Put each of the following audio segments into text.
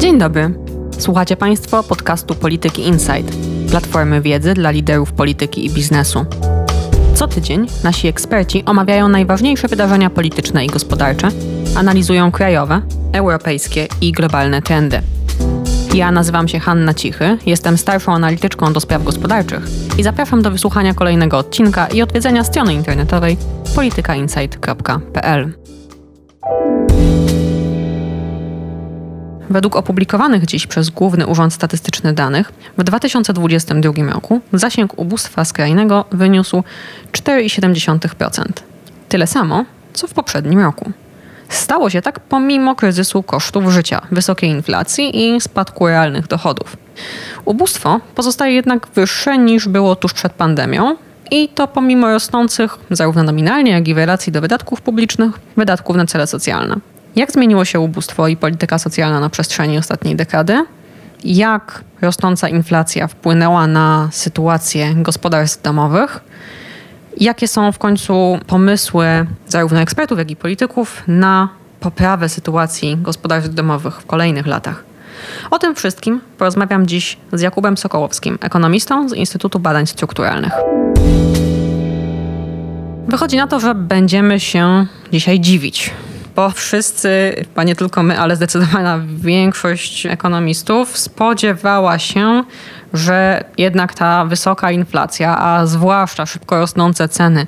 Dzień dobry. Słuchacie Państwo podcastu Polityki Insight, platformy wiedzy dla liderów polityki i biznesu. Co tydzień nasi eksperci omawiają najważniejsze wydarzenia polityczne i gospodarcze, analizują krajowe, europejskie i globalne trendy. Ja nazywam się Hanna Cichy, jestem starszą analityczką do spraw gospodarczych i zapraszam do wysłuchania kolejnego odcinka i odwiedzenia strony internetowej politykainsight.pl. Według opublikowanych dziś przez Główny Urząd Statystyczny danych, w 2022 roku zasięg ubóstwa skrajnego wyniósł 4,7%. Tyle samo, co w poprzednim roku. Stało się tak pomimo kryzysu kosztów życia, wysokiej inflacji i spadku realnych dochodów. Ubóstwo pozostaje jednak wyższe niż było tuż przed pandemią, i to pomimo rosnących, zarówno nominalnie, jak i w relacji do wydatków publicznych, wydatków na cele socjalne. Jak zmieniło się ubóstwo i polityka socjalna na przestrzeni ostatniej dekady? Jak rosnąca inflacja wpłynęła na sytuację gospodarstw domowych? Jakie są w końcu pomysły zarówno ekspertów, jak i polityków na poprawę sytuacji gospodarstw domowych w kolejnych latach? O tym wszystkim porozmawiam dziś z Jakubem Sokołowskim, ekonomistą z Instytutu Badań Strukturalnych. Wychodzi na to, że będziemy się dzisiaj dziwić bo wszyscy, chyba nie tylko my, ale zdecydowana większość ekonomistów spodziewała się, że jednak ta wysoka inflacja, a zwłaszcza szybko rosnące ceny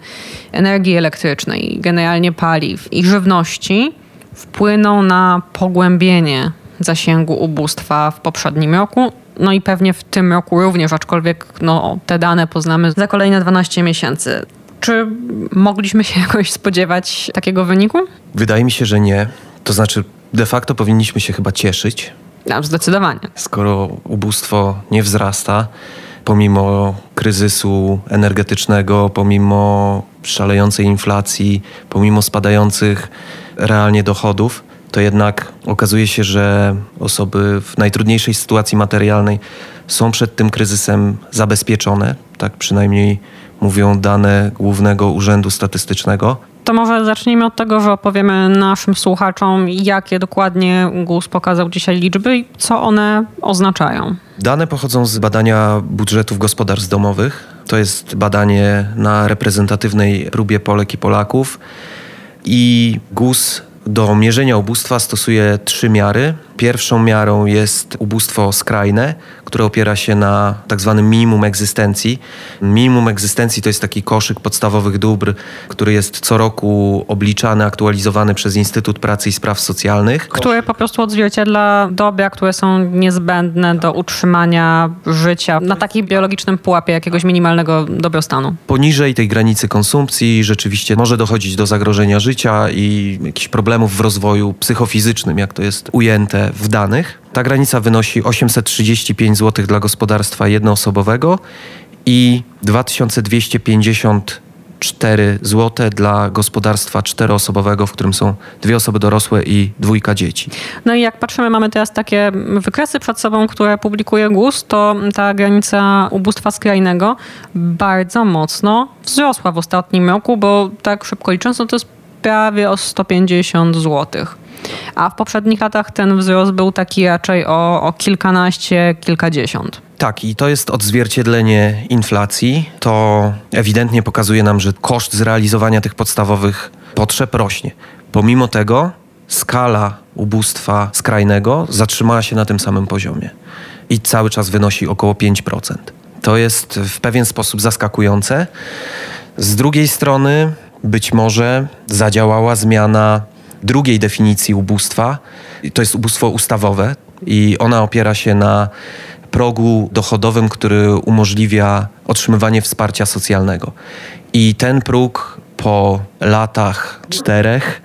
energii elektrycznej, generalnie paliw i żywności wpłyną na pogłębienie zasięgu ubóstwa w poprzednim roku. No i pewnie w tym roku również, aczkolwiek no, te dane poznamy za kolejne 12 miesięcy. Czy mogliśmy się jakoś spodziewać takiego wyniku? Wydaje mi się, że nie. To znaczy, de facto powinniśmy się chyba cieszyć. No, zdecydowanie. Skoro ubóstwo nie wzrasta, pomimo kryzysu energetycznego, pomimo szalejącej inflacji, pomimo spadających realnie dochodów, to jednak okazuje się, że osoby w najtrudniejszej sytuacji materialnej są przed tym kryzysem zabezpieczone. Tak przynajmniej mówią dane Głównego Urzędu Statystycznego. To może zacznijmy od tego, że opowiemy naszym słuchaczom, jakie dokładnie GUS pokazał dzisiaj liczby i co one oznaczają. Dane pochodzą z badania budżetów gospodarstw domowych. To jest badanie na reprezentatywnej próbie Polek i Polaków. I GUS do mierzenia ubóstwa stosuje trzy miary. Pierwszą miarą jest ubóstwo skrajne, które opiera się na tak zwanym minimum egzystencji. Minimum egzystencji to jest taki koszyk podstawowych dóbr, który jest co roku obliczany, aktualizowany przez Instytut Pracy i Spraw Socjalnych. Które po prostu odzwierciedla dobra, które są niezbędne do utrzymania życia na takim biologicznym pułapie jakiegoś minimalnego dobrostanu. Poniżej tej granicy konsumpcji rzeczywiście może dochodzić do zagrożenia życia i jakichś problemów w rozwoju psychofizycznym, jak to jest ujęte w danych. Ta granica wynosi 835 zł dla gospodarstwa jednoosobowego i 2254 zł dla gospodarstwa czteroosobowego, w którym są dwie osoby dorosłe i dwójka dzieci. No i jak patrzymy, mamy teraz takie wykresy przed sobą, które publikuje GUS, to ta granica ubóstwa skrajnego bardzo mocno wzrosła w ostatnim roku, bo tak szybko licząc, no to jest prawie o 150 złotych a w poprzednich latach ten wzrost był taki raczej o, o kilkanaście, kilkadziesiąt. Tak, i to jest odzwierciedlenie inflacji. To ewidentnie pokazuje nam, że koszt zrealizowania tych podstawowych potrzeb rośnie. Pomimo tego skala ubóstwa skrajnego zatrzymała się na tym samym poziomie i cały czas wynosi około 5%. To jest w pewien sposób zaskakujące. Z drugiej strony, być może zadziałała zmiana drugiej definicji ubóstwa. To jest ubóstwo ustawowe i ona opiera się na progu dochodowym, który umożliwia otrzymywanie wsparcia socjalnego. I ten próg po latach czterech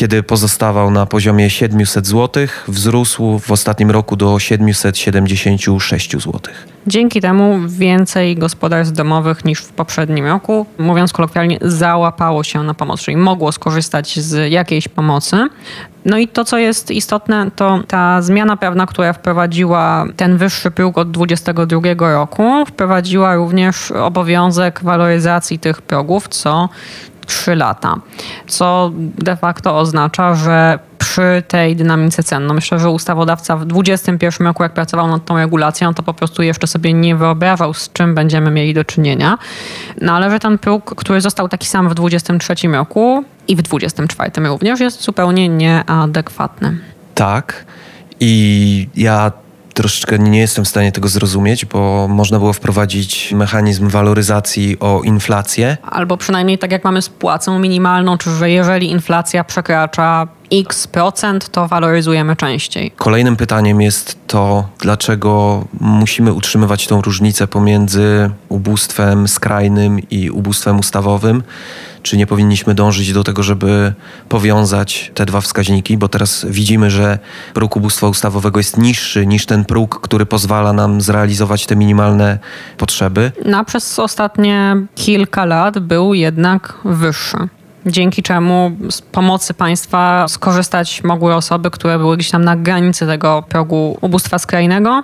kiedy pozostawał na poziomie 700 zł, wzrósł w ostatnim roku do 776 zł. Dzięki temu więcej gospodarstw domowych niż w poprzednim roku, mówiąc kolokwialnie, załapało się na pomoc, czyli mogło skorzystać z jakiejś pomocy. No i to, co jest istotne, to ta zmiana prawna, która wprowadziła ten wyższy próg od 2022 roku, wprowadziła również obowiązek waloryzacji tych progów, co 3 lata, co de facto oznacza, że przy tej dynamice cen. No myślę, że ustawodawca w 2021 roku, jak pracował nad tą regulacją, to po prostu jeszcze sobie nie wyobrażał, z czym będziemy mieli do czynienia. No ale że ten próg, który został taki sam w 2023 roku i w 2024 również, jest zupełnie nieadekwatny. Tak. I ja troszeczkę nie jestem w stanie tego zrozumieć, bo można było wprowadzić mechanizm waloryzacji o inflację. Albo przynajmniej tak jak mamy z płacą minimalną, czy że jeżeli inflacja przekracza x procent, to waloryzujemy częściej. Kolejnym pytaniem jest to, dlaczego musimy utrzymywać tą różnicę pomiędzy ubóstwem skrajnym i ubóstwem ustawowym. Czy nie powinniśmy dążyć do tego, żeby powiązać te dwa wskaźniki, bo teraz widzimy, że próg ubóstwa ustawowego jest niższy niż ten próg, który pozwala nam zrealizować te minimalne potrzeby. No, przez ostatnie kilka lat był jednak wyższy dzięki czemu z pomocy państwa skorzystać mogły osoby, które były gdzieś tam na granicy tego progu ubóstwa skrajnego.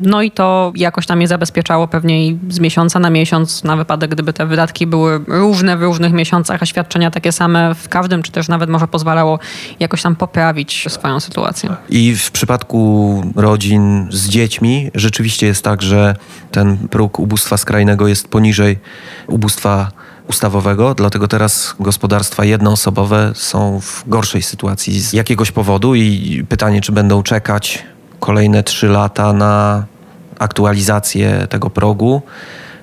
No i to jakoś tam je zabezpieczało pewnie z miesiąca na miesiąc, na wypadek, gdyby te wydatki były różne w różnych miesiącach, a świadczenia takie same w każdym, czy też nawet może pozwalało jakoś tam poprawić swoją sytuację. I w przypadku rodzin z dziećmi rzeczywiście jest tak, że ten próg ubóstwa skrajnego jest poniżej ubóstwa ustawowego, dlatego teraz gospodarstwa jednoosobowe są w gorszej sytuacji z jakiegoś powodu i pytanie, czy będą czekać kolejne trzy lata na aktualizację tego progu.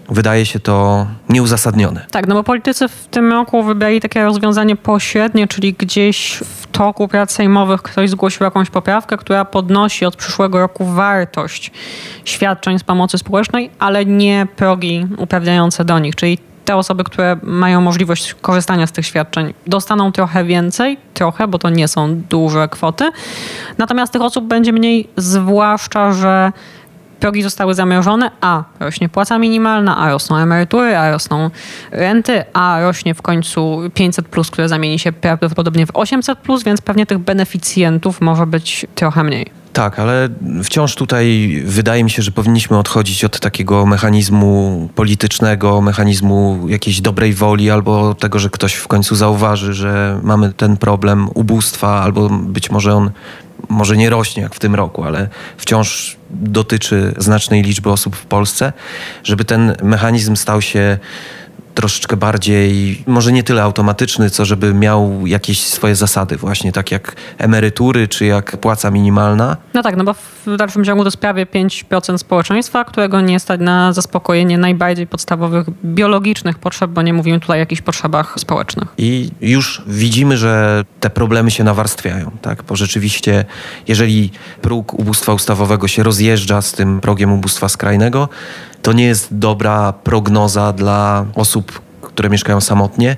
Wydaje się to nieuzasadnione. Tak, no bo politycy w tym roku wybrali takie rozwiązanie pośrednie, czyli gdzieś w toku prac sejmowych ktoś zgłosił jakąś poprawkę, która podnosi od przyszłego roku wartość świadczeń z pomocy społecznej, ale nie progi uprawniające do nich. Czyli te osoby, które mają możliwość korzystania z tych świadczeń, dostaną trochę więcej, trochę, bo to nie są duże kwoty. Natomiast tych osób będzie mniej, zwłaszcza, że progi zostały zamrożone, a rośnie płaca minimalna, a rosną emerytury, a rosną renty, a rośnie w końcu 500, plus, które zamieni się prawdopodobnie w 800, plus, więc pewnie tych beneficjentów może być trochę mniej. Tak, ale wciąż tutaj wydaje mi się, że powinniśmy odchodzić od takiego mechanizmu politycznego, mechanizmu jakiejś dobrej woli albo tego, że ktoś w końcu zauważy, że mamy ten problem ubóstwa, albo być może on może nie rośnie jak w tym roku, ale wciąż dotyczy znacznej liczby osób w Polsce, żeby ten mechanizm stał się troszeczkę bardziej, może nie tyle automatyczny, co żeby miał jakieś swoje zasady, właśnie tak jak emerytury, czy jak płaca minimalna. No tak, no bo w dalszym ciągu to jest prawie 5% społeczeństwa, którego nie stać na zaspokojenie najbardziej podstawowych biologicznych potrzeb, bo nie mówimy tutaj o jakichś potrzebach społecznych. I już widzimy, że te problemy się nawarstwiają, tak? Bo rzeczywiście, jeżeli próg ubóstwa ustawowego się rozjeżdża z tym progiem ubóstwa skrajnego, to nie jest dobra prognoza dla osób, które mieszkają samotnie,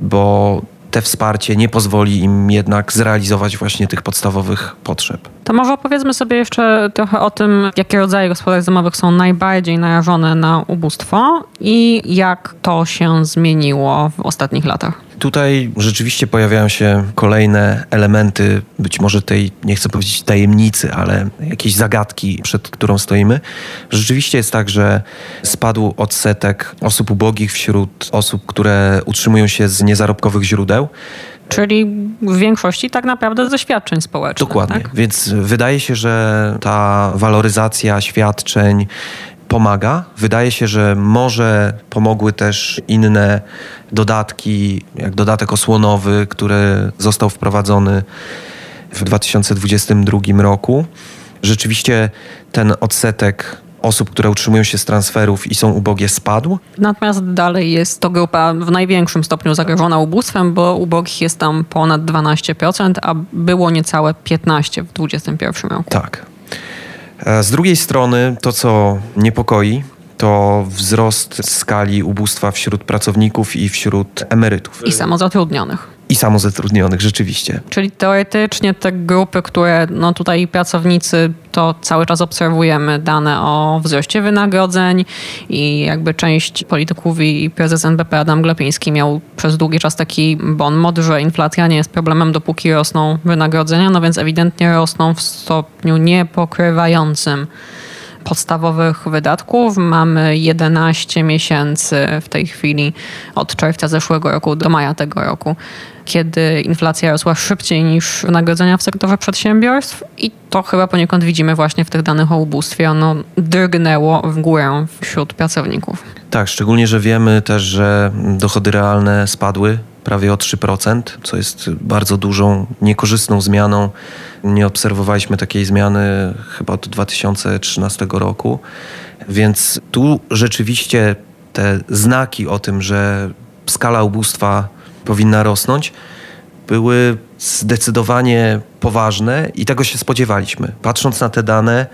bo te wsparcie nie pozwoli im jednak zrealizować właśnie tych podstawowych potrzeb. To może opowiedzmy sobie jeszcze trochę o tym, jakie rodzaje gospodarstw domowych są najbardziej narażone na ubóstwo i jak to się zmieniło w ostatnich latach. Tutaj rzeczywiście pojawiają się kolejne elementy, być może tej, nie chcę powiedzieć tajemnicy, ale jakiejś zagadki, przed którą stoimy. Rzeczywiście jest tak, że spadł odsetek osób ubogich wśród osób, które utrzymują się z niezarobkowych źródeł. Czyli w większości tak naprawdę ze świadczeń społecznych. Dokładnie. Tak? Więc wydaje się, że ta waloryzacja świadczeń pomaga. Wydaje się, że może pomogły też inne dodatki, jak dodatek osłonowy, który został wprowadzony w 2022 roku. Rzeczywiście ten odsetek osób, które utrzymują się z transferów i są ubogie, spadł. Natomiast dalej jest to grupa w największym stopniu zagrożona ubóstwem, bo ubogich jest tam ponad 12%, a było niecałe 15% w 2021 roku. Tak. E, z drugiej strony to, co niepokoi, to wzrost skali ubóstwa wśród pracowników i wśród emerytów. I samozatrudnionych i samozatrudnionych, rzeczywiście. Czyli teoretycznie te grupy, które no tutaj pracownicy, to cały czas obserwujemy dane o wzroście wynagrodzeń i jakby część polityków i prezes NBP Adam Glapiński miał przez długi czas taki bon mod, że inflacja nie jest problemem, dopóki rosną wynagrodzenia, no więc ewidentnie rosną w stopniu niepokrywającym podstawowych wydatków. Mamy 11 miesięcy w tej chwili od czerwca zeszłego roku do maja tego roku kiedy inflacja rosła szybciej niż wynagrodzenia w sektorze przedsiębiorstw i to chyba poniekąd widzimy właśnie w tych danych o ubóstwie. Ono drgnęło w górę wśród pracowników. Tak, szczególnie, że wiemy też, że dochody realne spadły prawie o 3%, co jest bardzo dużą, niekorzystną zmianą. Nie obserwowaliśmy takiej zmiany chyba od 2013 roku, więc tu rzeczywiście te znaki o tym, że skala ubóstwa powinna rosnąć, były zdecydowanie poważne i tego się spodziewaliśmy. Patrząc na te dane,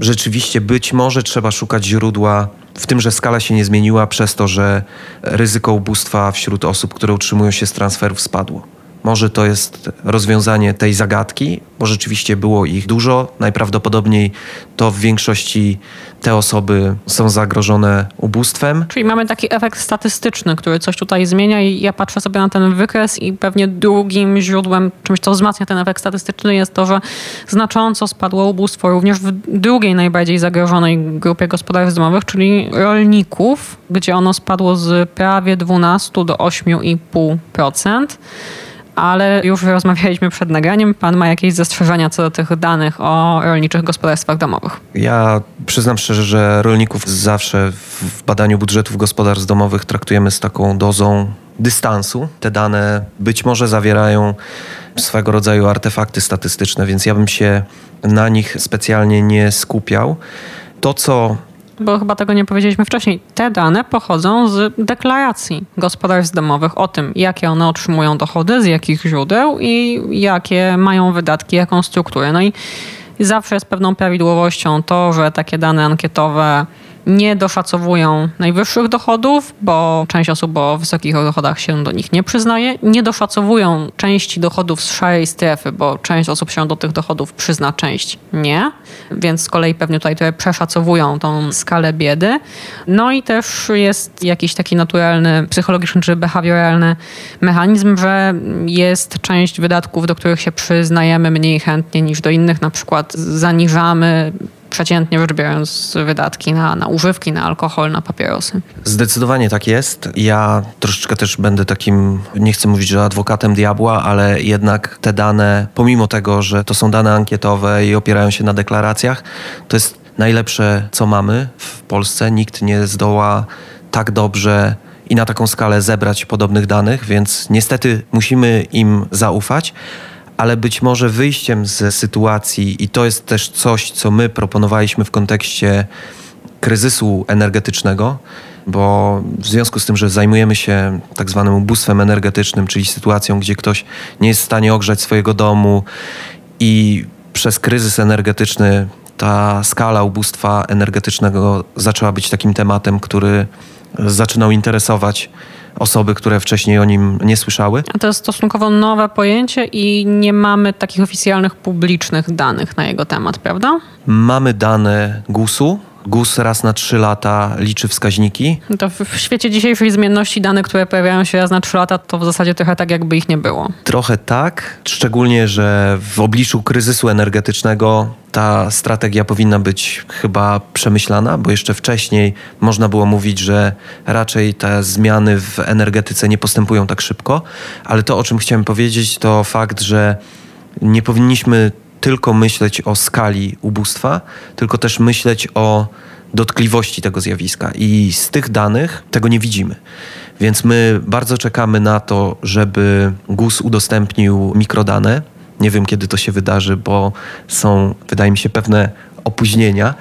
rzeczywiście być może trzeba szukać źródła w tym, że skala się nie zmieniła przez to, że ryzyko ubóstwa wśród osób, które utrzymują się z transferów spadło. Może to jest rozwiązanie tej zagadki, bo rzeczywiście było ich dużo. Najprawdopodobniej to w większości te osoby są zagrożone ubóstwem. Czyli mamy taki efekt statystyczny, który coś tutaj zmienia i ja patrzę sobie na ten wykres i pewnie drugim źródłem, czymś co wzmacnia ten efekt statystyczny jest to, że znacząco spadło ubóstwo również w drugiej najbardziej zagrożonej grupie gospodarstw domowych, czyli rolników, gdzie ono spadło z prawie 12 do 8,5% ale już rozmawialiśmy przed nagraniem. Pan ma jakieś zastrzeżenia co do tych danych o rolniczych gospodarstwach domowych? Ja przyznam szczerze, że rolników zawsze w badaniu budżetów gospodarstw domowych traktujemy z taką dozą dystansu. Te dane być może zawierają swego rodzaju artefakty statystyczne, więc ja bym się na nich specjalnie nie skupiał. To, co bo chyba tego nie powiedzieliśmy wcześniej, te dane pochodzą z deklaracji gospodarstw domowych o tym, jakie one otrzymują dochody, z jakich źródeł i jakie mają wydatki, jaką strukturę. No i zawsze jest pewną prawidłowością to, że takie dane ankietowe nie doszacowują najwyższych dochodów, bo część osób o wysokich dochodach się do nich nie przyznaje. Nie doszacowują części dochodów z szarej strefy, bo część osób się do tych dochodów przyzna, część nie. Więc z kolei pewnie tutaj trochę przeszacowują tą skalę biedy. No i też jest jakiś taki naturalny, psychologiczny czy behawioralny mechanizm, że jest część wydatków, do których się przyznajemy mniej chętnie niż do innych. Na przykład zaniżamy przeciętnie rzecz biorąc wydatki na, na używki, na alkohol, na papierosy. Zdecydowanie tak jest. Ja troszeczkę też będę takim, nie chcę mówić, że adwokatem diabła, ale jednak te dane, pomimo tego, że to są dane ankietowe i opierają się na deklaracjach, to jest najlepsze, co mamy w Polsce. Nikt nie zdoła tak dobrze i na taką skalę zebrać podobnych danych, więc niestety musimy im zaufać ale być może wyjściem z sytuacji, i to jest też coś, co my proponowaliśmy w kontekście kryzysu energetycznego, bo w związku z tym, że zajmujemy się tak zwanym ubóstwem energetycznym, czyli sytuacją, gdzie ktoś nie jest w stanie ogrzać swojego domu i przez kryzys energetyczny ta skala ubóstwa energetycznego zaczęła być takim tematem, który zaczynał interesować osoby, które wcześniej o nim nie słyszały. A to jest stosunkowo nowe pojęcie i nie mamy takich oficjalnych, publicznych danych na jego temat, prawda? Mamy dane GUS-u, GUS raz na trzy lata liczy wskaźniki. To w świecie dzisiejszej zmienności dane, które pojawiają się raz na trzy lata, to w zasadzie trochę tak, jakby ich nie było. Trochę tak, szczególnie, że w obliczu kryzysu energetycznego ta strategia powinna być chyba przemyślana, bo jeszcze wcześniej można było mówić, że raczej te zmiany w energetyce nie postępują tak szybko, ale to, o czym chciałem powiedzieć, to fakt, że nie powinniśmy tylko myśleć o skali ubóstwa, tylko też myśleć o dotkliwości tego zjawiska. I z tych danych tego nie widzimy. Więc my bardzo czekamy na to, żeby GUS udostępnił mikrodane. Nie wiem, kiedy to się wydarzy, bo są, wydaje mi się, pewne opóźnienia,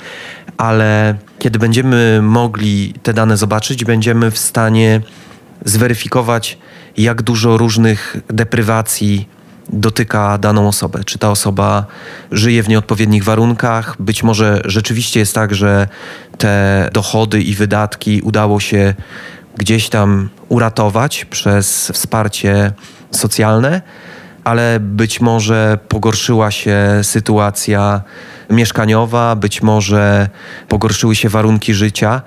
ale kiedy będziemy mogli te dane zobaczyć, będziemy w stanie zweryfikować, jak dużo różnych deprywacji dotyka daną osobę. Czy ta osoba żyje w nieodpowiednich warunkach? Być może rzeczywiście jest tak, że te dochody i wydatki udało się gdzieś tam uratować przez wsparcie socjalne, ale być może pogorszyła się sytuacja mieszkaniowa, być może pogorszyły się warunki życia.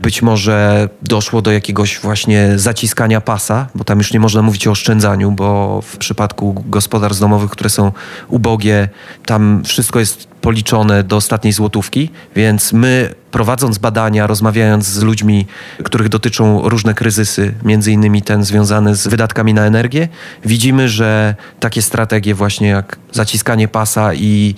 Być może doszło do jakiegoś właśnie zaciskania pasa, bo tam już nie można mówić o oszczędzaniu, bo w przypadku gospodarstw domowych, które są ubogie, tam wszystko jest policzone do ostatniej złotówki, więc my prowadząc badania, rozmawiając z ludźmi, których dotyczą różne kryzysy, między innymi ten związany z wydatkami na energię, widzimy, że takie strategie właśnie jak zaciskanie pasa i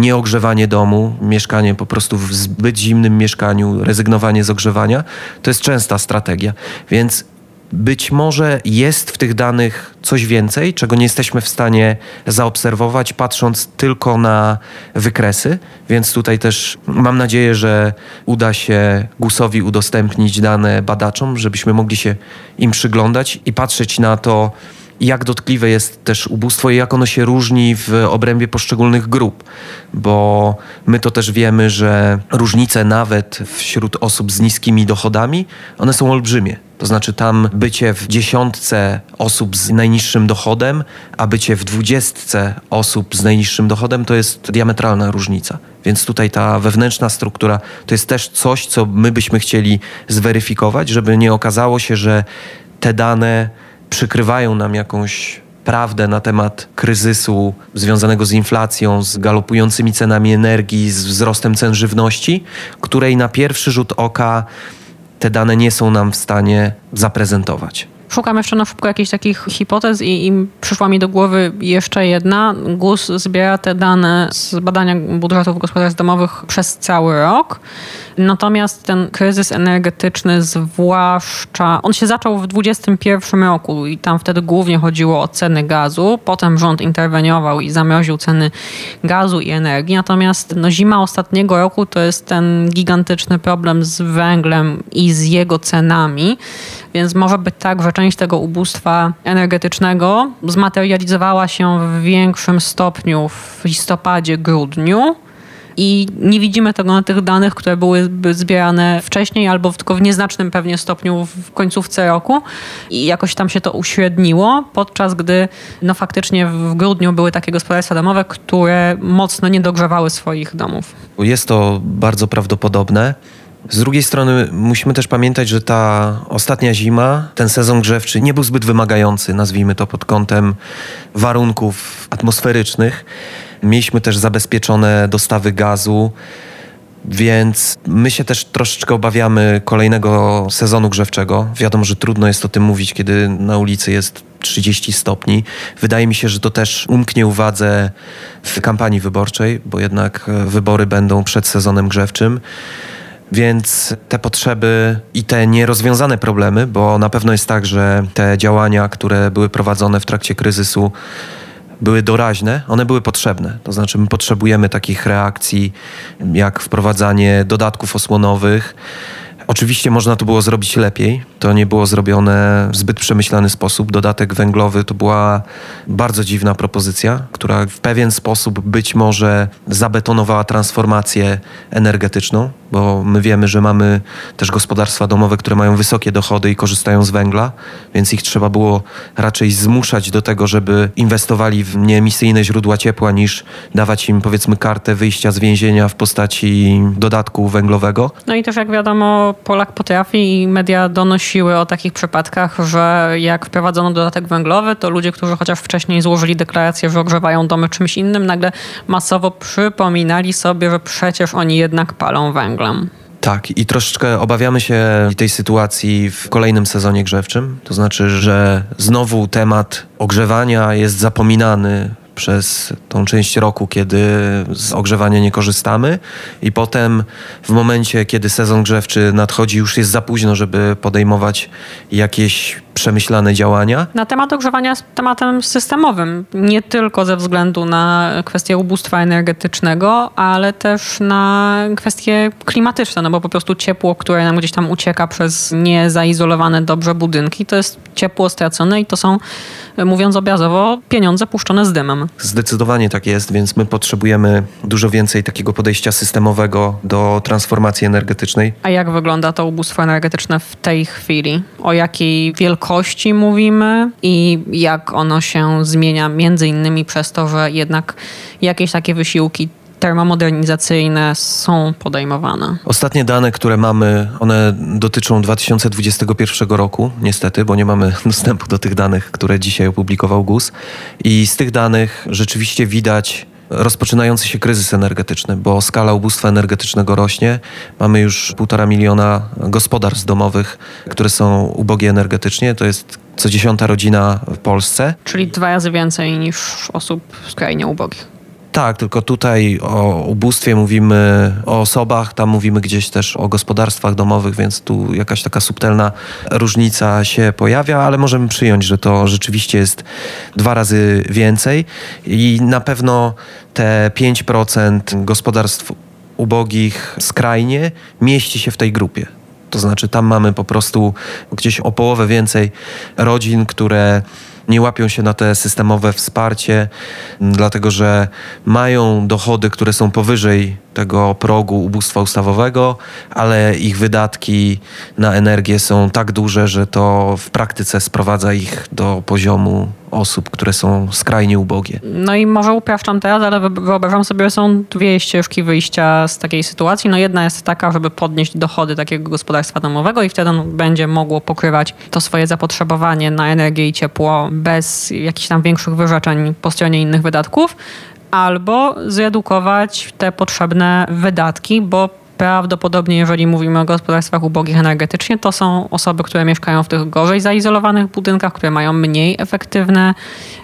nieogrzewanie domu, mieszkanie po prostu w zbyt zimnym mieszkaniu, rezygnowanie z ogrzewania, to jest częsta strategia. Więc być może jest w tych danych coś więcej, czego nie jesteśmy w stanie zaobserwować, patrząc tylko na wykresy. Więc tutaj też mam nadzieję, że uda się GUS-owi udostępnić dane badaczom, żebyśmy mogli się im przyglądać i patrzeć na to, jak dotkliwe jest też ubóstwo i jak ono się różni w obrębie poszczególnych grup, bo my to też wiemy, że różnice nawet wśród osób z niskimi dochodami, one są olbrzymie. To znaczy tam bycie w dziesiątce osób z najniższym dochodem, a bycie w dwudziestce osób z najniższym dochodem to jest diametralna różnica. Więc tutaj ta wewnętrzna struktura to jest też coś, co my byśmy chcieli zweryfikować, żeby nie okazało się, że te dane przykrywają nam jakąś prawdę na temat kryzysu związanego z inflacją, z galopującymi cenami energii, z wzrostem cen żywności, której na pierwszy rzut oka te dane nie są nam w stanie zaprezentować. Szukam jeszcze na szybko jakichś takich hipotez i, i, przyszła mi do głowy jeszcze jedna. GUS zbiera te dane z badania budżetów gospodarstw domowych przez cały rok. Natomiast ten kryzys energetyczny, zwłaszcza, on się zaczął w 2021 roku i tam wtedy głównie chodziło o ceny gazu. Potem rząd interweniował i zamroził ceny gazu i energii. Natomiast no, zima ostatniego roku to jest ten gigantyczny problem z węglem i z jego cenami. Więc może być tak, że część tego ubóstwa energetycznego zmaterializowała się w większym stopniu w listopadzie, grudniu i nie widzimy tego na tych danych, które były zbierane wcześniej albo tylko w nieznacznym pewnie stopniu w końcówce roku i jakoś tam się to uśredniło, podczas gdy no faktycznie w grudniu były takie gospodarstwa domowe, które mocno nie dogrzewały swoich domów. Jest to bardzo prawdopodobne. Z drugiej strony musimy też pamiętać, że ta ostatnia zima, ten sezon grzewczy nie był zbyt wymagający, nazwijmy to pod kątem warunków atmosferycznych. Mieliśmy też zabezpieczone dostawy gazu, więc my się też troszeczkę obawiamy kolejnego sezonu grzewczego. Wiadomo, że trudno jest o tym mówić, kiedy na ulicy jest 30 stopni. Wydaje mi się, że to też umknie uwadze w kampanii wyborczej, bo jednak wybory będą przed sezonem grzewczym. Więc te potrzeby i te nierozwiązane problemy, bo na pewno jest tak, że te działania, które były prowadzone w trakcie kryzysu, były doraźne, one były potrzebne. To znaczy, my potrzebujemy takich reakcji, jak wprowadzanie dodatków osłonowych. Oczywiście można to było zrobić lepiej. To nie było zrobione w zbyt przemyślany sposób. Dodatek węglowy to była bardzo dziwna propozycja, która w pewien sposób być może zabetonowała transformację energetyczną bo my wiemy, że mamy też gospodarstwa domowe, które mają wysokie dochody i korzystają z węgla, więc ich trzeba było raczej zmuszać do tego, żeby inwestowali w nieemisyjne źródła ciepła, niż dawać im powiedzmy kartę wyjścia z więzienia w postaci dodatku węglowego. No i też jak wiadomo, Polak potrafi i media donosiły o takich przypadkach, że jak wprowadzono dodatek węglowy, to ludzie, którzy chociaż wcześniej złożyli deklarację, że ogrzewają domy czymś innym, nagle masowo przypominali sobie, że przecież oni jednak palą węgiel węglem. Tak, i troszeczkę obawiamy się tej sytuacji w kolejnym sezonie grzewczym. To znaczy, że znowu temat ogrzewania jest zapominany przez tą część roku, kiedy z ogrzewania nie korzystamy, i potem w momencie, kiedy sezon grzewczy nadchodzi, już jest za późno, żeby podejmować jakieś przemyślane działania. Na temat ogrzewania jest tematem systemowym, nie tylko ze względu na kwestię ubóstwa energetycznego, ale też na kwestie klimatyczne, no bo po prostu ciepło, które nam gdzieś tam ucieka przez niezaizolowane dobrze budynki, to jest ciepło stracone i to są, mówiąc obrazowo, pieniądze puszczone z dymem. Zdecydowanie tak jest, więc my potrzebujemy dużo więcej takiego podejścia systemowego do transformacji energetycznej. A jak wygląda to ubóstwo energetyczne w tej chwili? O jakiej wielkości jakości mówimy i jak ono się zmienia między innymi przez to, że jednak jakieś takie wysiłki termomodernizacyjne są podejmowane. Ostatnie dane, które mamy, one dotyczą 2021 roku, niestety, bo nie mamy dostępu do tych danych, które dzisiaj opublikował GUS. I z tych danych rzeczywiście widać rozpoczynający się kryzys energetyczny, bo skala ubóstwa energetycznego rośnie. Mamy już półtora miliona gospodarstw domowych, które są ubogie energetycznie. To jest co dziesiąta rodzina w Polsce. Czyli dwa razy więcej niż osób skrajnie ubogich. Tak, tylko tutaj o ubóstwie mówimy o osobach, tam mówimy gdzieś też o gospodarstwach domowych, więc tu jakaś taka subtelna różnica się pojawia, ale możemy przyjąć, że to rzeczywiście jest dwa razy więcej i na pewno te 5% gospodarstw ubogich skrajnie mieści się w tej grupie. To znaczy, tam mamy po prostu gdzieś o połowę więcej rodzin, które nie łapią się na te systemowe wsparcie, dlatego że mają dochody, które są powyżej tego progu ubóstwa ustawowego, ale ich wydatki na energię są tak duże, że to w praktyce sprowadza ich do poziomu osób, które są skrajnie ubogie. No i może upraszczam teraz, ale wyobrażam sobie, że są dwie ścieżki wyjścia z takiej sytuacji. No jedna jest taka, żeby podnieść dochody takiego gospodarstwa domowego i wtedy on będzie mogło pokrywać to swoje zapotrzebowanie na energię i ciepło bez jakichś tam większych wyrzeczeń po stronie innych wydatków albo zredukować te potrzebne wydatki, bo prawdopodobnie, jeżeli mówimy o gospodarstwach ubogich energetycznie, to są osoby, które mieszkają w tych gorzej zaizolowanych budynkach, które mają mniej efektywne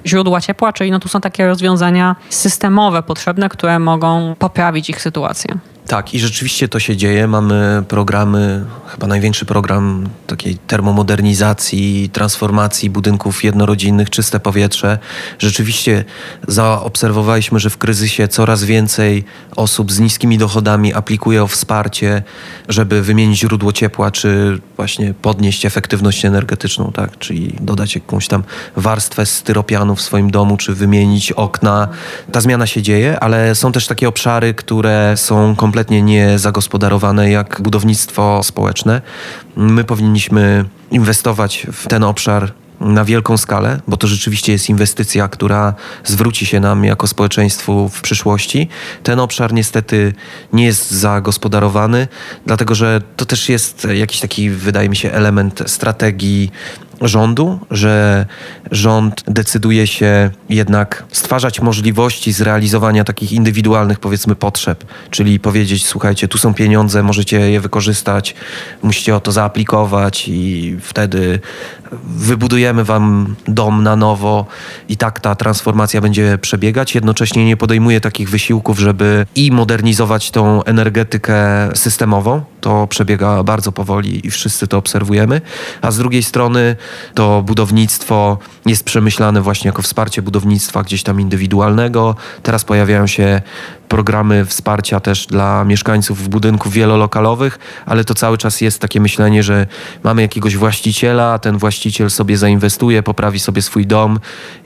źródła ciepła, czyli no tu są takie rozwiązania systemowe potrzebne, które mogą poprawić ich sytuację. Tak, i rzeczywiście to się dzieje. Mamy programy, chyba największy program takiej termomodernizacji, transformacji budynków jednorodzinnych, czyste powietrze. Rzeczywiście zaobserwowaliśmy, że w kryzysie coraz więcej osób z niskimi dochodami aplikuje o wsparcie, żeby wymienić źródło ciepła, czy właśnie podnieść efektywność energetyczną, tak? czyli dodać jakąś tam warstwę styropianu w swoim domu, czy wymienić okna. Ta zmiana się dzieje, ale są też takie obszary, które są kompletnie kompletnie niezagospodarowane jak budownictwo społeczne. My powinniśmy inwestować w ten obszar na wielką skalę, bo to rzeczywiście jest inwestycja, która zwróci się nam jako społeczeństwu w przyszłości. Ten obszar niestety nie jest zagospodarowany, dlatego że to też jest jakiś taki, wydaje mi się, element strategii rządu, że rząd decyduje się jednak stwarzać możliwości zrealizowania takich indywidualnych, powiedzmy, potrzeb, czyli powiedzieć: Słuchajcie, tu są pieniądze, możecie je wykorzystać, musicie o to zaaplikować, i wtedy wybudujemy wam dom na nowo, i tak ta transformacja będzie przebiegać. Jednocześnie nie podejmuje takich wysiłków, żeby i modernizować tą energetykę systemową. To przebiega bardzo powoli i wszyscy to obserwujemy, a z drugiej strony to budownictwo jest przemyślane właśnie jako wsparcie budownictwa gdzieś tam indywidualnego. Teraz pojawiają się programy wsparcia też dla mieszkańców budynków wielolokalowych, ale to cały czas jest takie myślenie, że mamy jakiegoś właściciela, ten właściciel sobie zainwestuje, poprawi sobie swój dom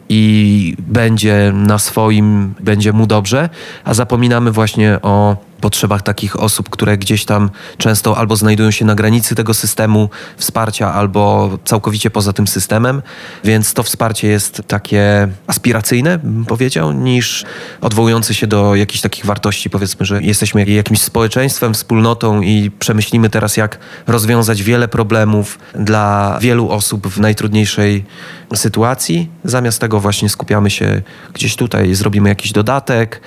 i będzie na swoim, będzie mu dobrze, a zapominamy właśnie o potrzebach takich osób, które gdzieś tam często albo znajdują się na granicy tego systemu wsparcia, albo całkowicie poza tym systemem, więc to wsparcie jest takie aspiracyjne, bym powiedział, niż odwołujące się do jakichś takich wartości, powiedzmy, że jesteśmy jakimś społeczeństwem, wspólnotą i przemyślimy teraz, jak rozwiązać wiele problemów dla wielu osób w najtrudniejszej sytuacji. Zamiast tego właśnie skupiamy się gdzieś tutaj, zrobimy jakiś dodatek,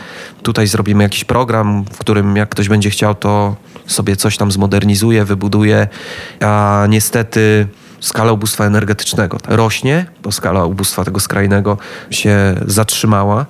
tutaj zrobimy jakiś program, w którym jak ktoś będzie chciał, to sobie coś tam zmodernizuje, wybuduje, a niestety skala ubóstwa energetycznego rośnie, bo skala ubóstwa tego skrajnego się zatrzymała.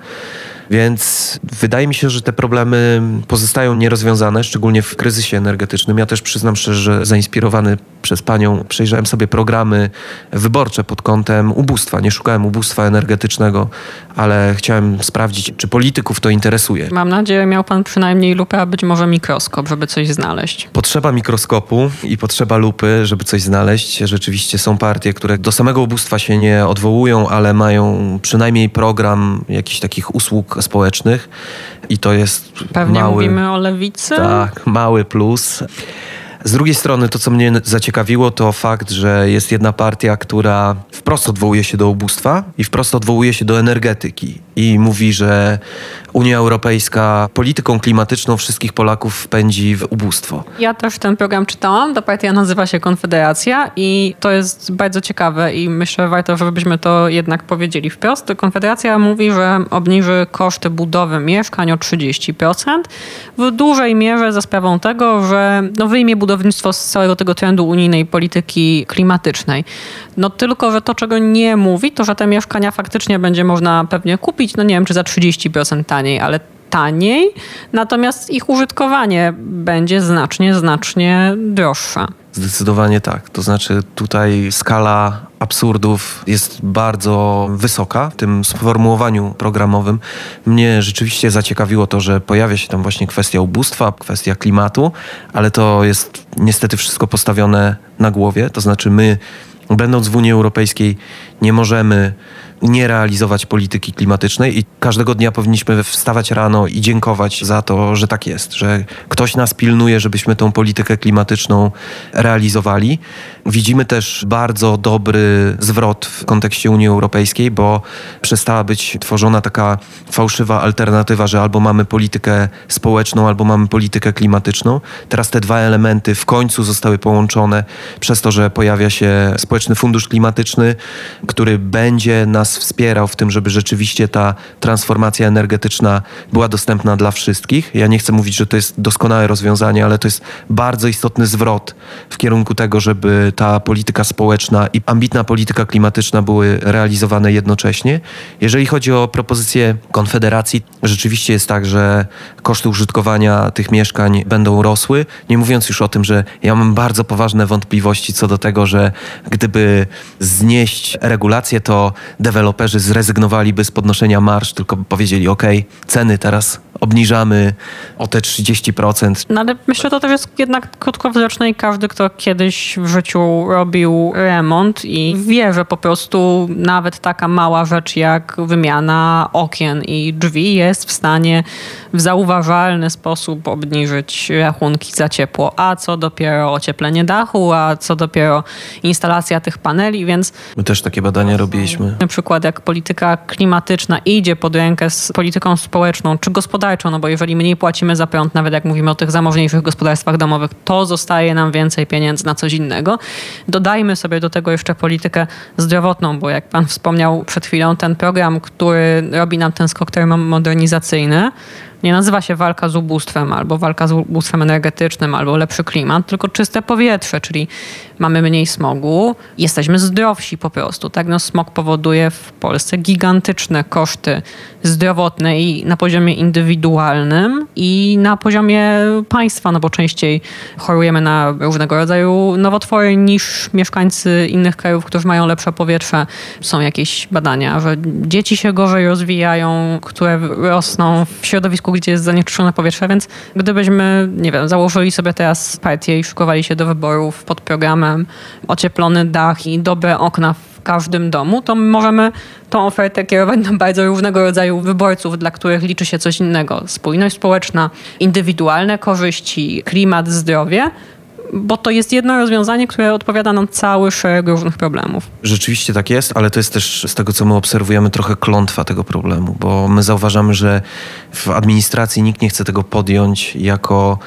Więc wydaje mi się, że te problemy pozostają nierozwiązane, szczególnie w kryzysie energetycznym. Ja też przyznam szczerze, że zainspirowany przez panią przejrzałem sobie programy wyborcze pod kątem ubóstwa. Nie szukałem ubóstwa energetycznego, ale chciałem sprawdzić, czy polityków to interesuje. Mam nadzieję, miał pan przynajmniej lupę, a być może mikroskop, żeby coś znaleźć. Potrzeba mikroskopu i potrzeba lupy, żeby coś znaleźć. Rzeczywiście są partie, które do samego ubóstwa się nie odwołują, ale mają przynajmniej program jakichś takich usług społecznych i to jest Pewnie mały, mówimy o lewicy? Tak, mały plus. Z drugiej strony to, co mnie zaciekawiło, to fakt, że jest jedna partia, która wprost odwołuje się do ubóstwa i wprost odwołuje się do energetyki. I mówi, że Unia Europejska polityką klimatyczną wszystkich Polaków wpędzi w ubóstwo. Ja też ten program czytałam. Ta partia nazywa się Konfederacja i to jest bardzo ciekawe i myślę, warto, żebyśmy to jednak powiedzieli wprost. Konfederacja mówi, że obniży koszty budowy mieszkań o 30%. W dużej mierze za sprawą tego, że no, wyjmie budownictwo z całego tego trendu unijnej polityki klimatycznej. No tylko, że to, czego nie mówi, to, że te mieszkania faktycznie będzie można pewnie kupić, no nie wiem, czy za 30% taniej, ale taniej, natomiast ich użytkowanie będzie znacznie, znacznie droższe. Zdecydowanie tak. To znaczy tutaj skala absurdów jest bardzo wysoka w tym sformułowaniu programowym. Mnie rzeczywiście zaciekawiło to, że pojawia się tam właśnie kwestia ubóstwa, kwestia klimatu, ale to jest niestety wszystko postawione na głowie. To znaczy my, będąc w Unii Europejskiej, nie możemy nie realizować polityki klimatycznej i każdego dnia powinniśmy wstawać rano i dziękować za to, że tak jest, że ktoś nas pilnuje, żebyśmy tą politykę klimatyczną realizowali. Widzimy też bardzo dobry zwrot w kontekście Unii Europejskiej, bo przestała być tworzona taka fałszywa alternatywa, że albo mamy politykę społeczną, albo mamy politykę klimatyczną. Teraz te dwa elementy w końcu zostały połączone przez to, że pojawia się Społeczny Fundusz Klimatyczny, który będzie nas wspierał w tym, żeby rzeczywiście ta transformacja energetyczna była dostępna dla wszystkich. Ja nie chcę mówić, że to jest doskonałe rozwiązanie, ale to jest bardzo istotny zwrot w kierunku tego, żeby ta polityka społeczna i ambitna polityka klimatyczna były realizowane jednocześnie. Jeżeli chodzi o propozycję Konfederacji, rzeczywiście jest tak, że koszty użytkowania tych mieszkań będą rosły. Nie mówiąc już o tym, że ja mam bardzo poważne wątpliwości co do tego, że gdyby znieść regulacje, to deweloperzy zrezygnowaliby z podnoszenia marsz, tylko powiedzieli: OK, ceny teraz obniżamy o te 30%. No ale myślę, że to jest jednak krótkowzroczne i każdy, kto kiedyś w życiu robił remont i wie, że po prostu nawet taka mała rzecz jak wymiana okien i drzwi jest w stanie w zauważalny sposób obniżyć rachunki za ciepło, a co dopiero ocieplenie dachu, a co dopiero instalacja tych paneli, więc... My też takie badania robiliśmy. Na przykład jak polityka klimatyczna idzie pod rękę z polityką społeczną czy gospodarczą, no bo jeżeli mniej płacimy za prąd, nawet jak mówimy o tych zamożniejszych gospodarstwach domowych, to zostaje nam więcej pieniędzy na coś innego. Dodajmy sobie do tego jeszcze politykę zdrowotną, bo jak pan wspomniał przed chwilą, ten program, który robi nam ten skok termomodernizacyjny, nie nazywa się walka z ubóstwem, albo walka z ubóstwem energetycznym, albo lepszy klimat, tylko czyste powietrze, czyli mamy mniej smogu, jesteśmy zdrowsi po prostu. Tak? No, smog powoduje w Polsce gigantyczne koszty zdrowotne i na poziomie indywidualnym i na poziomie państwa, no bo częściej chorujemy na różnego rodzaju nowotwory niż mieszkańcy innych krajów, którzy mają lepsze powietrze. Są jakieś badania, że dzieci się gorzej rozwijają, które rosną w środowisku, gdzie jest zanieczyszczone powietrze, więc gdybyśmy, nie wiem, założyli sobie teraz partię i szykowali się do wyborów pod programem ocieplony dach i dobre okna w każdym domu, to możemy tą ofertę kierować na bardzo różnego rodzaju wyborców, dla których liczy się coś innego. Spójność społeczna, indywidualne korzyści, klimat, zdrowie bo to jest jedno rozwiązanie, które odpowiada na cały szereg różnych problemów. Rzeczywiście tak jest, ale to jest też z tego, co my obserwujemy, trochę klątwa tego problemu, bo my zauważamy, że w administracji nikt nie chce tego podjąć jako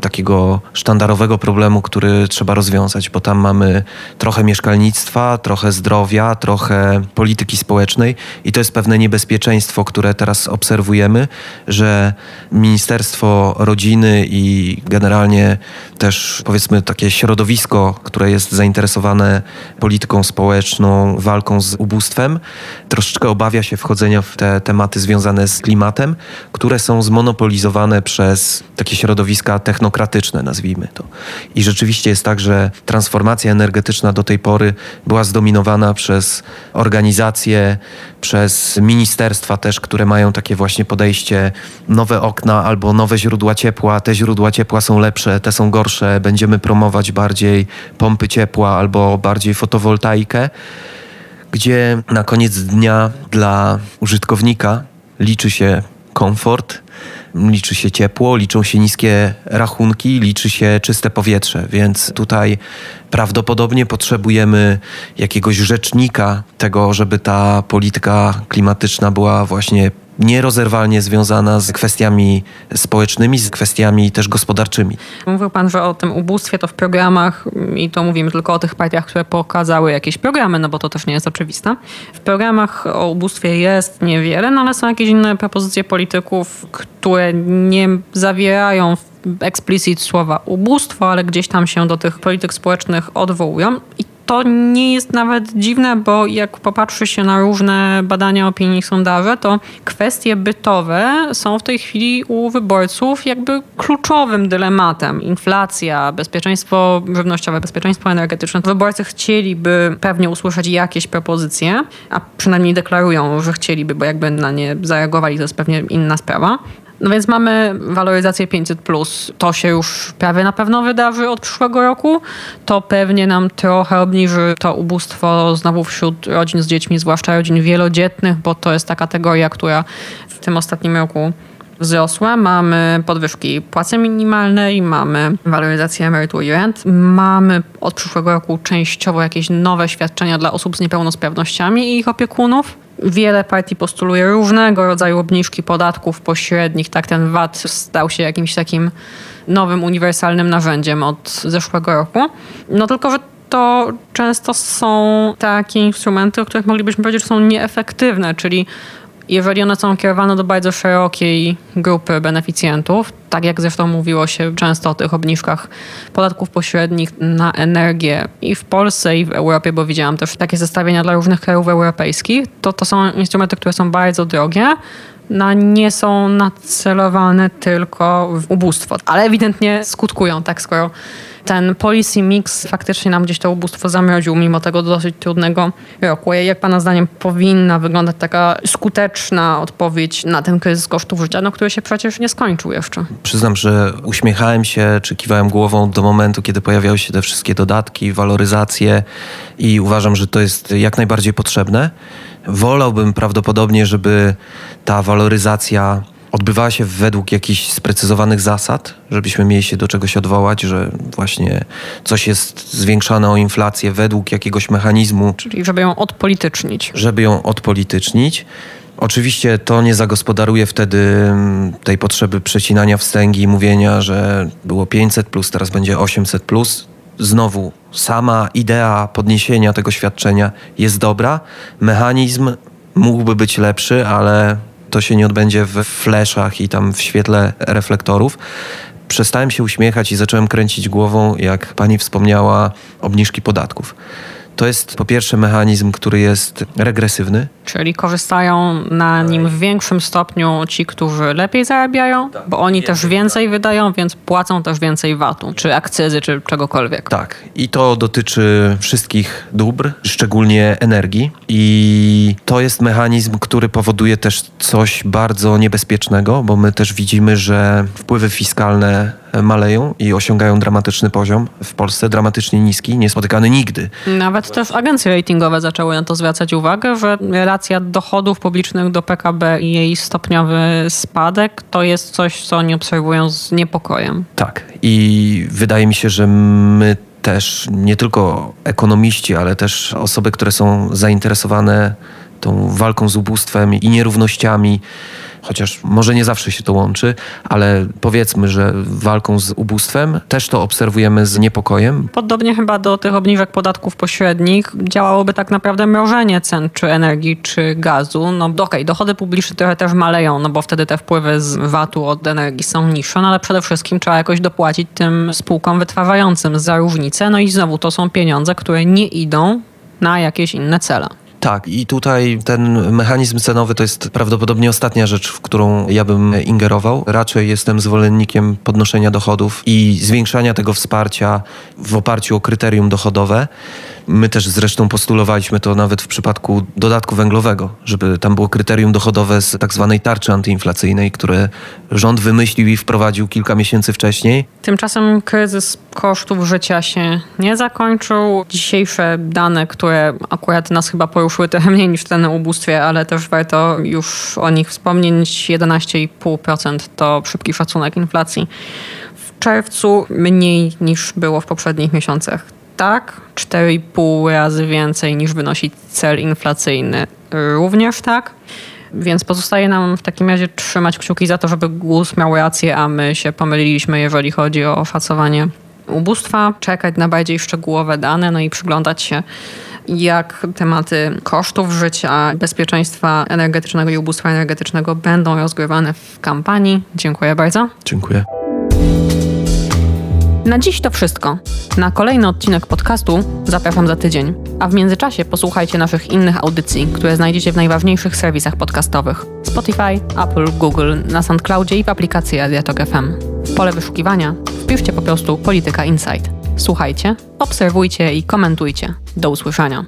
takiego sztandarowego problemu, który trzeba rozwiązać, bo tam mamy trochę mieszkalnictwa, trochę zdrowia, trochę polityki społecznej i to jest pewne niebezpieczeństwo, które teraz obserwujemy, że Ministerstwo Rodziny i generalnie też powiedzmy takie środowisko, które jest zainteresowane polityką społeczną, walką z ubóstwem, troszeczkę obawia się wchodzenia w te tematy związane z klimatem, które są zmonopolizowane przez takie środowiska technokratyczne, nazwijmy to. I rzeczywiście jest tak, że transformacja energetyczna do tej pory była zdominowana przez organizacje, przez ministerstwa też, które mają takie właśnie podejście nowe okna albo nowe źródła ciepła. Te źródła ciepła są lepsze, te są gorsze, będziemy promować bardziej pompy ciepła albo bardziej fotowoltaikę, gdzie na koniec dnia dla użytkownika liczy się komfort, liczy się ciepło, liczą się niskie rachunki, liczy się czyste powietrze, więc tutaj prawdopodobnie potrzebujemy jakiegoś rzecznika tego, żeby ta polityka klimatyczna była właśnie nierozerwalnie związana z kwestiami społecznymi, z kwestiami też gospodarczymi. Mówił pan, że o tym ubóstwie to w programach, i to mówimy tylko o tych partiach, które pokazały jakieś programy, no bo to też nie jest oczywiste. W programach o ubóstwie jest niewiele, no ale są jakieś inne propozycje polityków, które nie zawierają eksplicit słowa ubóstwo, ale gdzieś tam się do tych polityk społecznych odwołują. I to nie jest nawet dziwne, bo jak popatrzy się na różne badania opinii, sondaże, to kwestie bytowe są w tej chwili u wyborców jakby kluczowym dylematem. Inflacja, bezpieczeństwo żywnościowe, bezpieczeństwo energetyczne. Wyborcy chcieliby pewnie usłyszeć jakieś propozycje, a przynajmniej deklarują, że chcieliby, bo jakby na nie zareagowali, to jest pewnie inna sprawa. No więc mamy waloryzację 500. To się już prawie na pewno wydarzy od przyszłego roku. To pewnie nam trochę obniży to ubóstwo znowu wśród rodzin z dziećmi, zwłaszcza rodzin wielodzietnych, bo to jest ta kategoria, która w tym ostatnim roku wzrosła. Mamy podwyżki płacy minimalnej, mamy waloryzację emerytur i rent. Mamy od przyszłego roku częściowo jakieś nowe świadczenia dla osób z niepełnosprawnościami i ich opiekunów. Wiele partii postuluje różnego rodzaju obniżki podatków pośrednich. Tak, ten VAT stał się jakimś takim nowym, uniwersalnym narzędziem od zeszłego roku. No tylko, że to często są takie instrumenty, o których moglibyśmy powiedzieć, że są nieefektywne, czyli jeżeli one są kierowane do bardzo szerokiej grupy beneficjentów, tak jak zresztą mówiło się często o tych obniżkach podatków pośrednich na energię i w Polsce, i w Europie, bo widziałam też takie zestawienia dla różnych krajów europejskich, to to są instrumenty, które są bardzo drogie, no, nie są nacelowane tylko w ubóstwo, ale ewidentnie skutkują, tak, skoro ten policy mix faktycznie nam gdzieś to ubóstwo zamroził, mimo tego dosyć trudnego roku. Jak Pana zdaniem powinna wyglądać taka skuteczna odpowiedź na ten kryzys kosztów życia, no, który się przecież nie skończył jeszcze? Przyznam, że uśmiechałem się, czy kiwałem głową do momentu, kiedy pojawiały się te wszystkie dodatki, waloryzacje i uważam, że to jest jak najbardziej potrzebne. Wolałbym prawdopodobnie, żeby ta waloryzacja odbywała się według jakichś sprecyzowanych zasad, żebyśmy mieli się do czegoś odwołać, że właśnie coś jest zwiększane o inflację według jakiegoś mechanizmu. Czyli żeby ją odpolitycznić. Żeby ją odpolitycznić. Oczywiście to nie zagospodaruje wtedy mm, tej potrzeby przecinania wstęgi i mówienia, że było 500 plus, teraz będzie 800 plus. Znowu, sama idea podniesienia tego świadczenia jest dobra. Mechanizm mógłby być lepszy, ale to się nie odbędzie w fleszach i tam w świetle reflektorów. Przestałem się uśmiechać i zacząłem kręcić głową, jak pani wspomniała, obniżki podatków. To jest po pierwsze mechanizm, który jest regresywny. Czyli korzystają na nim w większym stopniu ci, którzy lepiej zarabiają, tak, bo oni też więcej wydają, więc płacą też więcej VAT-u, czy akcyzy, czy czegokolwiek. Tak. I to dotyczy wszystkich dóbr, szczególnie energii. I to jest mechanizm, który powoduje też coś bardzo niebezpiecznego, bo my też widzimy, że wpływy fiskalne maleją i osiągają dramatyczny poziom w Polsce, dramatycznie niski, niespotykany nigdy. Nawet też agencje ratingowe zaczęły na to zwracać uwagę, że relacja dochodów publicznych do PKB i jej stopniowy spadek to jest coś, co oni obserwują z niepokojem. Tak i wydaje mi się, że my też nie tylko ekonomiści, ale też osoby, które są zainteresowane tą walką z ubóstwem i nierównościami, chociaż może nie zawsze się to łączy, ale powiedzmy, że walką z ubóstwem też to obserwujemy z niepokojem. Podobnie chyba do tych obniżek podatków pośrednich działałoby tak naprawdę mrożenie cen czy energii, czy gazu. No okej, okay, dochody publiczne trochę też maleją, no bo wtedy te wpływy z VAT-u od energii są niższe, no ale przede wszystkim trzeba jakoś dopłacić tym spółkom wytrwawającym za różnicę. No i znowu to są pieniądze, które nie idą na jakieś inne cele. Tak, i tutaj ten mechanizm cenowy to jest prawdopodobnie ostatnia rzecz, w którą ja bym ingerował. Raczej jestem zwolennikiem podnoszenia dochodów i zwiększania tego wsparcia w oparciu o kryterium dochodowe. My też zresztą postulowaliśmy to nawet w przypadku dodatku węglowego, żeby tam było kryterium dochodowe z tak zwanej tarczy antyinflacyjnej, które rząd wymyślił i wprowadził kilka miesięcy wcześniej. Tymczasem kryzys kosztów życia się nie zakończył. Dzisiejsze dane, które akurat nas chyba poruszyły trochę mniej niż ten ubóstwie, ale też warto już o nich wspomnieć. 11,5% to szybki szacunek inflacji. W czerwcu mniej niż było w poprzednich miesiącach tak, 4,5 razy więcej niż wynosi cel inflacyjny. Również tak. Więc pozostaje nam w takim razie trzymać kciuki za to, żeby GUS miał rację, a my się pomyliliśmy, jeżeli chodzi o szacowanie ubóstwa, czekać na bardziej szczegółowe dane, no i przyglądać się, jak tematy kosztów życia, bezpieczeństwa energetycznego i ubóstwa energetycznego będą rozgrywane w kampanii. Dziękuję bardzo. Dziękuję. Na dziś to wszystko. Na kolejny odcinek podcastu zapraszam za tydzień. A w międzyczasie posłuchajcie naszych innych audycji, które znajdziecie w najważniejszych serwisach podcastowych: Spotify, Apple, Google, na SoundCloudzie i w aplikacji Radiatok FM. W pole wyszukiwania wpiszcie po prostu Polityka Insight. Słuchajcie, obserwujcie i komentujcie. Do usłyszenia.